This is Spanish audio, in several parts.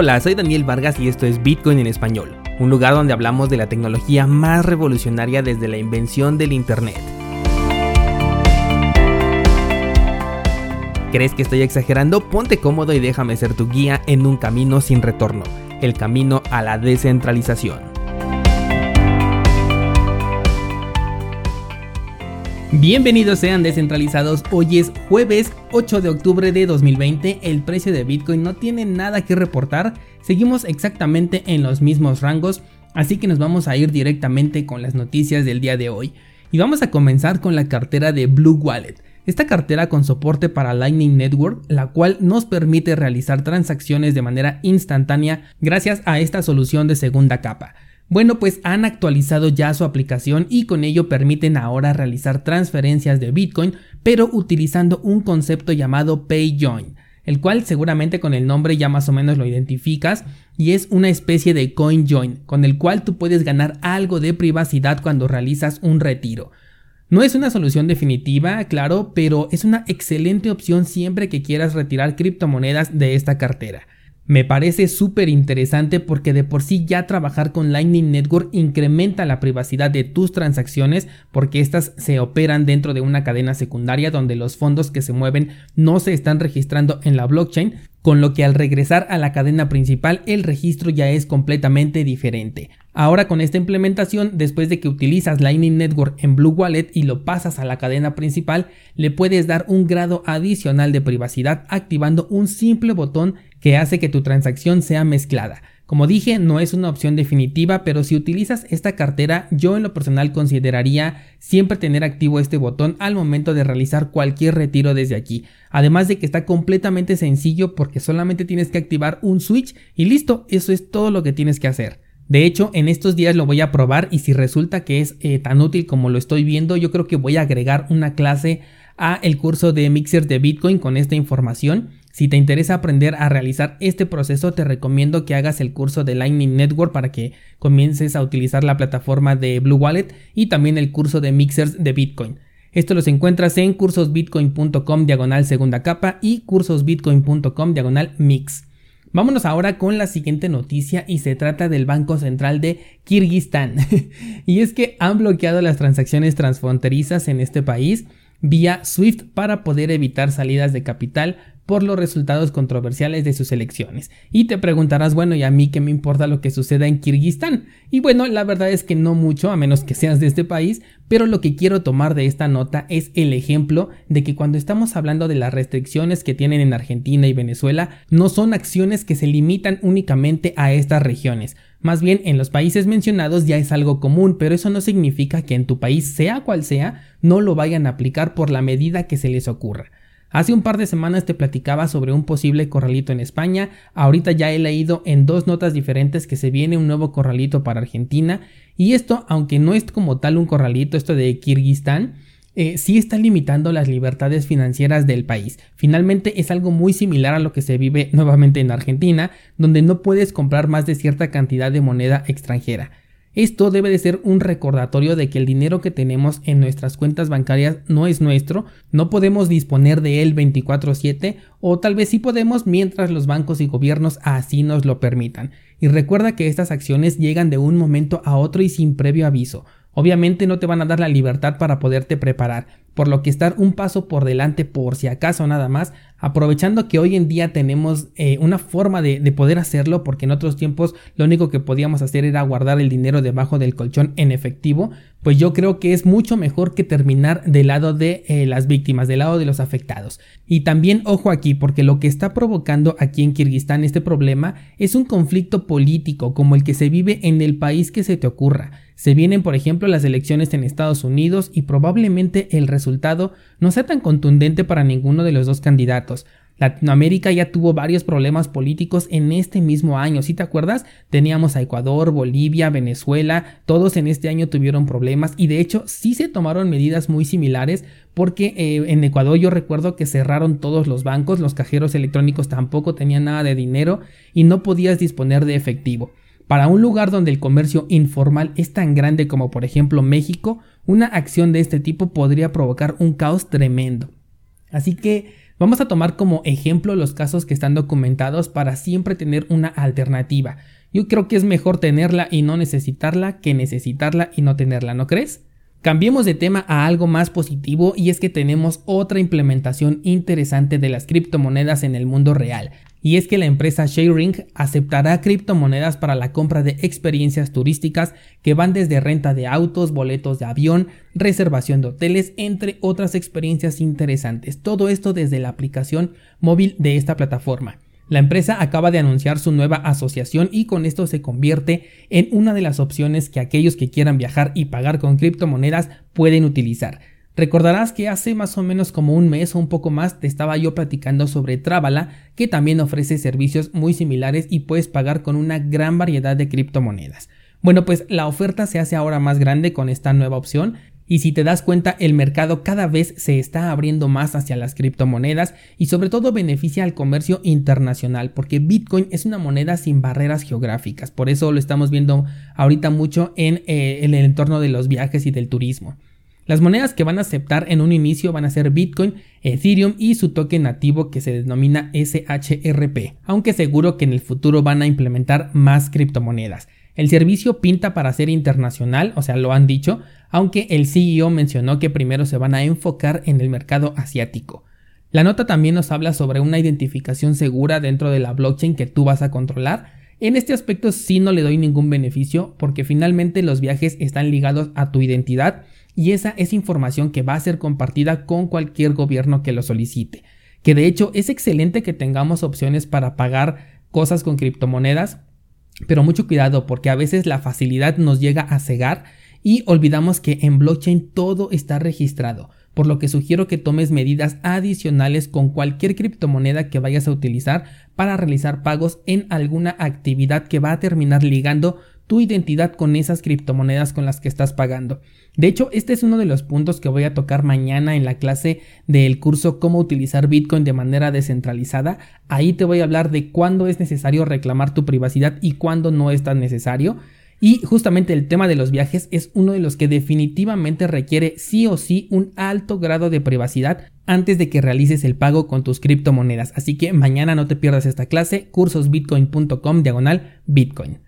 Hola, soy Daniel Vargas y esto es Bitcoin en español, un lugar donde hablamos de la tecnología más revolucionaria desde la invención del Internet. ¿Crees que estoy exagerando? Ponte cómodo y déjame ser tu guía en un camino sin retorno, el camino a la descentralización. Bienvenidos sean descentralizados, hoy es jueves 8 de octubre de 2020, el precio de Bitcoin no tiene nada que reportar, seguimos exactamente en los mismos rangos, así que nos vamos a ir directamente con las noticias del día de hoy. Y vamos a comenzar con la cartera de Blue Wallet, esta cartera con soporte para Lightning Network, la cual nos permite realizar transacciones de manera instantánea gracias a esta solución de segunda capa. Bueno, pues han actualizado ya su aplicación y con ello permiten ahora realizar transferencias de Bitcoin, pero utilizando un concepto llamado PayJoin, el cual seguramente con el nombre ya más o menos lo identificas y es una especie de CoinJoin, con el cual tú puedes ganar algo de privacidad cuando realizas un retiro. No es una solución definitiva, claro, pero es una excelente opción siempre que quieras retirar criptomonedas de esta cartera. Me parece súper interesante porque de por sí ya trabajar con Lightning Network incrementa la privacidad de tus transacciones porque estas se operan dentro de una cadena secundaria donde los fondos que se mueven no se están registrando en la blockchain, con lo que al regresar a la cadena principal el registro ya es completamente diferente. Ahora con esta implementación, después de que utilizas Lightning Network en Blue Wallet y lo pasas a la cadena principal, le puedes dar un grado adicional de privacidad activando un simple botón que hace que tu transacción sea mezclada. Como dije, no es una opción definitiva, pero si utilizas esta cartera, yo en lo personal consideraría siempre tener activo este botón al momento de realizar cualquier retiro desde aquí. Además de que está completamente sencillo porque solamente tienes que activar un switch y listo, eso es todo lo que tienes que hacer. De hecho, en estos días lo voy a probar y si resulta que es eh, tan útil como lo estoy viendo, yo creo que voy a agregar una clase a el curso de Mixer de Bitcoin con esta información si te interesa aprender a realizar este proceso, te recomiendo que hagas el curso de Lightning Network para que comiences a utilizar la plataforma de Blue Wallet y también el curso de mixers de Bitcoin. Esto los encuentras en cursosbitcoin.com diagonal segunda capa y cursosbitcoin.com diagonal mix. Vámonos ahora con la siguiente noticia y se trata del Banco Central de Kirguistán. y es que han bloqueado las transacciones transfronterizas en este país vía SWIFT para poder evitar salidas de capital por los resultados controversiales de sus elecciones. Y te preguntarás, bueno, ¿y a mí qué me importa lo que suceda en Kirguistán? Y bueno, la verdad es que no mucho, a menos que seas de este país, pero lo que quiero tomar de esta nota es el ejemplo de que cuando estamos hablando de las restricciones que tienen en Argentina y Venezuela, no son acciones que se limitan únicamente a estas regiones. Más bien en los países mencionados ya es algo común, pero eso no significa que en tu país, sea cual sea, no lo vayan a aplicar por la medida que se les ocurra. Hace un par de semanas te platicaba sobre un posible corralito en España, ahorita ya he leído en dos notas diferentes que se viene un nuevo corralito para Argentina, y esto, aunque no es como tal un corralito, esto de Kirguistán, eh, sí está limitando las libertades financieras del país. Finalmente es algo muy similar a lo que se vive nuevamente en Argentina, donde no puedes comprar más de cierta cantidad de moneda extranjera. Esto debe de ser un recordatorio de que el dinero que tenemos en nuestras cuentas bancarias no es nuestro, no podemos disponer de él 24/7 o tal vez sí podemos mientras los bancos y gobiernos así nos lo permitan. Y recuerda que estas acciones llegan de un momento a otro y sin previo aviso. Obviamente no te van a dar la libertad para poderte preparar, por lo que estar un paso por delante por si acaso nada más, aprovechando que hoy en día tenemos eh, una forma de, poder hacerlo, porque en otros tiempos lo único que podíamos hacer era guardar el dinero debajo del colchón en efectivo, pues yo creo que es mucho mejor que terminar del lado de eh, las víctimas, del lado de los afectados. Y también ojo aquí, porque lo que está provocando aquí en Kirguistán este problema es un conflicto político como el que se vive en el país que se te ocurra. Se vienen, por ejemplo, las elecciones en Estados Unidos y probablemente el resultado no sea tan contundente para ninguno de los dos candidatos. Latinoamérica ya tuvo varios problemas políticos en este mismo año, si te acuerdas? Teníamos a Ecuador, Bolivia, Venezuela, todos en este año tuvieron problemas y de hecho sí se tomaron medidas muy similares porque eh, en Ecuador yo recuerdo que cerraron todos los bancos, los cajeros electrónicos tampoco tenían nada de dinero y no podías disponer de efectivo. Para un lugar donde el comercio informal es tan grande como por ejemplo México, una acción de este tipo podría provocar un caos tremendo. Así que Vamos a tomar como ejemplo los casos que están documentados para siempre tener una alternativa. Yo creo que es mejor tenerla y no necesitarla que necesitarla y no tenerla, ¿no crees? Cambiemos de tema a algo más positivo y es que tenemos otra implementación interesante de las criptomonedas en el mundo real. Y es que la empresa Sharing aceptará criptomonedas para la compra de experiencias turísticas que van desde renta de autos, boletos de avión, reservación de hoteles, entre otras experiencias interesantes. Todo esto desde la aplicación móvil de esta plataforma. La empresa acaba de anunciar su nueva asociación y con esto se convierte en una de las opciones que aquellos que quieran viajar y pagar con criptomonedas pueden utilizar. Recordarás que hace más o menos como un mes o un poco más te estaba yo platicando sobre Travala, que también ofrece servicios muy similares y puedes pagar con una gran variedad de criptomonedas. Bueno, pues la oferta se hace ahora más grande con esta nueva opción y si te das cuenta, el mercado cada vez se está abriendo más hacia las criptomonedas y sobre todo beneficia al comercio internacional porque Bitcoin es una moneda sin barreras geográficas. Por eso lo estamos viendo ahorita mucho en, eh, en el entorno de los viajes y del turismo. Las monedas que van a aceptar en un inicio van a ser Bitcoin, Ethereum y su token nativo que se denomina SHRP, aunque seguro que en el futuro van a implementar más criptomonedas. El servicio pinta para ser internacional, o sea, lo han dicho, aunque el CEO mencionó que primero se van a enfocar en el mercado asiático. La nota también nos habla sobre una identificación segura dentro de la blockchain que tú vas a controlar. En este aspecto sí no le doy ningún beneficio porque finalmente los viajes están ligados a tu identidad y esa es información que va a ser compartida con cualquier gobierno que lo solicite. Que de hecho es excelente que tengamos opciones para pagar cosas con criptomonedas, pero mucho cuidado porque a veces la facilidad nos llega a cegar y olvidamos que en blockchain todo está registrado, por lo que sugiero que tomes medidas adicionales con cualquier criptomoneda que vayas a utilizar para realizar pagos en alguna actividad que va a terminar ligando tu identidad con esas criptomonedas con las que estás pagando. De hecho, este es uno de los puntos que voy a tocar mañana en la clase del curso Cómo utilizar Bitcoin de manera descentralizada. Ahí te voy a hablar de cuándo es necesario reclamar tu privacidad y cuándo no es tan necesario. Y justamente el tema de los viajes es uno de los que definitivamente requiere sí o sí un alto grado de privacidad antes de que realices el pago con tus criptomonedas. Así que mañana no te pierdas esta clase, cursosbitcoin.com diagonal bitcoin.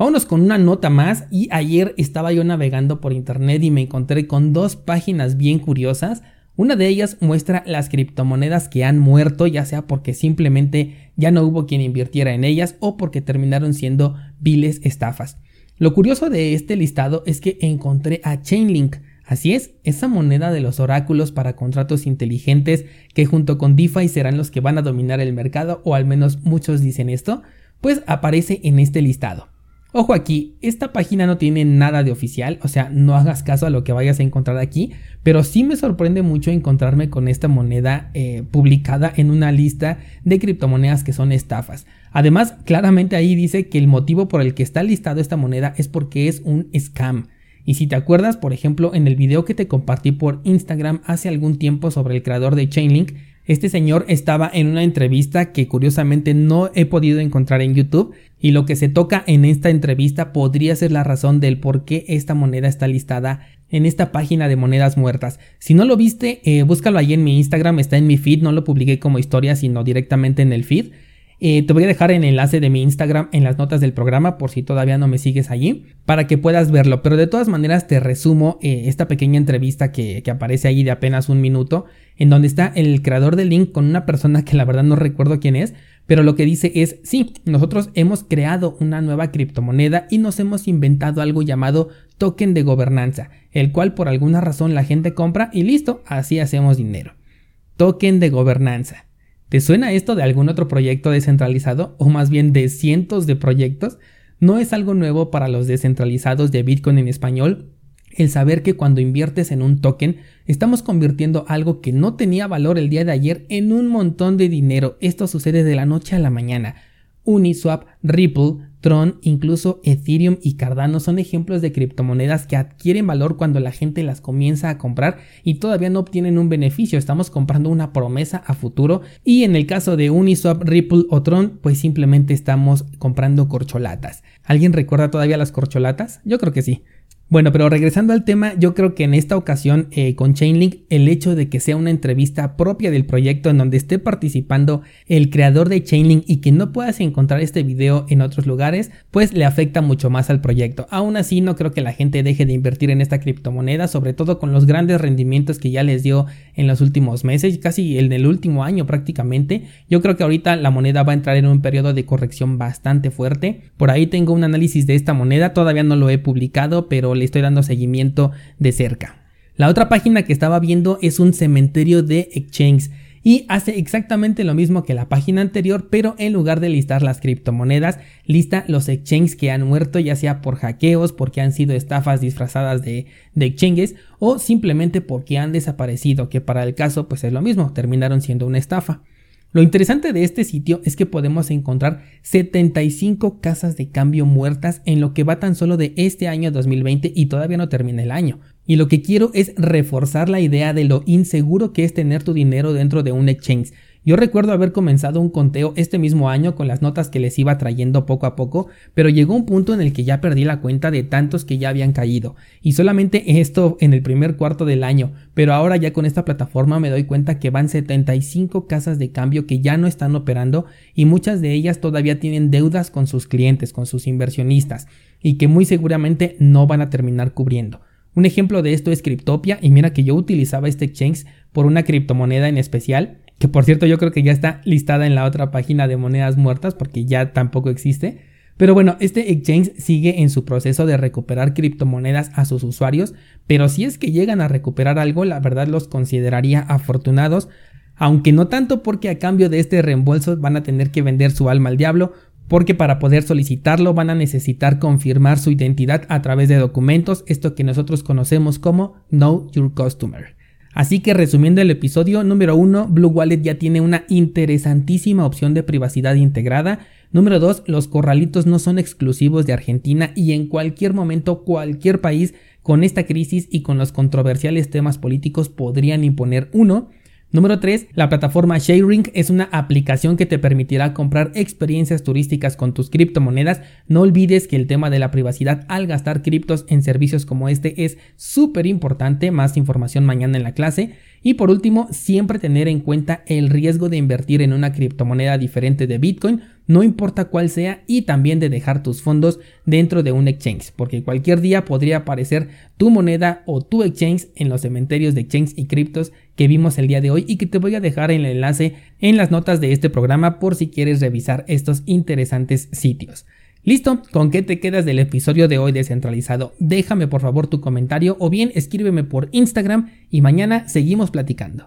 Vámonos con una nota más y ayer estaba yo navegando por internet y me encontré con dos páginas bien curiosas. Una de ellas muestra las criptomonedas que han muerto, ya sea porque simplemente ya no hubo quien invirtiera en ellas o porque terminaron siendo viles estafas. Lo curioso de este listado es que encontré a Chainlink. Así es, esa moneda de los oráculos para contratos inteligentes que junto con DeFi serán los que van a dominar el mercado, o al menos muchos dicen esto, pues aparece en este listado. Ojo aquí, esta página no tiene nada de oficial, o sea, no hagas caso a lo que vayas a encontrar aquí, pero sí me sorprende mucho encontrarme con esta moneda eh, publicada en una lista de criptomonedas que son estafas. Además, claramente ahí dice que el motivo por el que está listado esta moneda es porque es un scam. Y si te acuerdas, por ejemplo, en el video que te compartí por Instagram hace algún tiempo sobre el creador de Chainlink, este señor estaba en una entrevista que curiosamente no he podido encontrar en YouTube y lo que se toca en esta entrevista podría ser la razón del por qué esta moneda está listada en esta página de monedas muertas. Si no lo viste, eh, búscalo ahí en mi Instagram, está en mi feed, no lo publiqué como historia, sino directamente en el feed. Eh, te voy a dejar el enlace de mi Instagram en las notas del programa por si todavía no me sigues allí para que puedas verlo. Pero de todas maneras te resumo eh, esta pequeña entrevista que, que, aparece ahí de apenas un minuto en donde está el creador del link con una persona que la verdad no recuerdo quién es. Pero lo que dice es, sí, nosotros hemos creado una nueva criptomoneda y nos hemos inventado algo llamado token de gobernanza, el cual por alguna razón la gente compra y listo, así hacemos dinero. Token de gobernanza. ¿Te suena esto de algún otro proyecto descentralizado o más bien de cientos de proyectos? No es algo nuevo para los descentralizados de Bitcoin en español el saber que cuando inviertes en un token estamos convirtiendo algo que no tenía valor el día de ayer en un montón de dinero. Esto sucede de la noche a la mañana. Uniswap, Ripple, Tron, incluso Ethereum y Cardano son ejemplos de criptomonedas que adquieren valor cuando la gente las comienza a comprar y todavía no obtienen un beneficio, estamos comprando una promesa a futuro y en el caso de Uniswap, Ripple o Tron, pues simplemente estamos comprando corcholatas. ¿Alguien recuerda todavía las corcholatas? Yo creo que sí. Bueno, pero regresando al tema, yo creo que en esta ocasión eh, con Chainlink, el hecho de que sea una entrevista propia del proyecto en donde esté participando el creador de Chainlink y que no puedas encontrar este video en otros lugares, pues le afecta mucho más al proyecto. Aún así, no creo que la gente deje de invertir en esta criptomoneda, sobre todo con los grandes rendimientos que ya les dio en los últimos meses, casi en el último año prácticamente. Yo creo que ahorita la moneda va a entrar en un periodo de corrección bastante fuerte. Por ahí tengo un análisis de esta moneda, todavía no lo he publicado, pero le estoy dando seguimiento de cerca. La otra página que estaba viendo es un cementerio de exchange y hace exactamente lo mismo que la página anterior, pero en lugar de listar las criptomonedas, lista los exchanges que han muerto, ya sea por hackeos, porque han sido estafas disfrazadas de, de exchanges o simplemente porque han desaparecido, que para el caso pues es lo mismo, terminaron siendo una estafa. Lo interesante de este sitio es que podemos encontrar 75 casas de cambio muertas en lo que va tan solo de este año 2020 y todavía no termina el año. Y lo que quiero es reforzar la idea de lo inseguro que es tener tu dinero dentro de un exchange. Yo recuerdo haber comenzado un conteo este mismo año con las notas que les iba trayendo poco a poco, pero llegó un punto en el que ya perdí la cuenta de tantos que ya habían caído. Y solamente esto en el primer cuarto del año, pero ahora ya con esta plataforma me doy cuenta que van 75 casas de cambio que ya no están operando y muchas de ellas todavía tienen deudas con sus clientes, con sus inversionistas, y que muy seguramente no van a terminar cubriendo. Un ejemplo de esto es Cryptopia y mira que yo utilizaba este exchange por una criptomoneda en especial que por cierto yo creo que ya está listada en la otra página de monedas muertas porque ya tampoco existe. Pero bueno, este exchange sigue en su proceso de recuperar criptomonedas a sus usuarios, pero si es que llegan a recuperar algo, la verdad los consideraría afortunados, aunque no tanto porque a cambio de este reembolso van a tener que vender su alma al diablo, porque para poder solicitarlo van a necesitar confirmar su identidad a través de documentos, esto que nosotros conocemos como Know Your Customer. Así que resumiendo el episodio número 1, Blue Wallet ya tiene una interesantísima opción de privacidad integrada. Número 2, los corralitos no son exclusivos de Argentina y en cualquier momento cualquier país con esta crisis y con los controversiales temas políticos podrían imponer uno. Número 3. La plataforma Sharing es una aplicación que te permitirá comprar experiencias turísticas con tus criptomonedas. No olvides que el tema de la privacidad al gastar criptos en servicios como este es súper importante. Más información mañana en la clase. Y por último, siempre tener en cuenta el riesgo de invertir en una criptomoneda diferente de Bitcoin, no importa cuál sea, y también de dejar tus fondos dentro de un exchange, porque cualquier día podría aparecer tu moneda o tu exchange en los cementerios de exchange y criptos que vimos el día de hoy y que te voy a dejar el enlace en las notas de este programa por si quieres revisar estos interesantes sitios. Listo, ¿con qué te quedas del episodio de hoy descentralizado? Déjame por favor tu comentario o bien escríbeme por Instagram y mañana seguimos platicando.